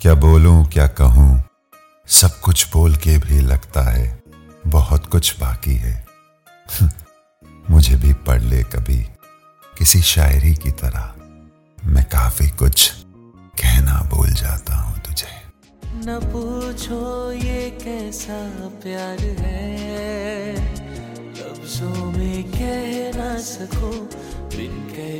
क्या बोलूँ, क्या कहूँ, सब कुछ बोल के भी लगता है, बहुत कुछ बाकी है। हम्म, मुझे भी पढ़ ले कभी, किसी शायरी की तरह। मैं काफ़ी कुछ कहना भूल जाता हूँ तुझे। न पूछो ये कैसा प्यार है, लफ्जों में कह ना सको, बिन कह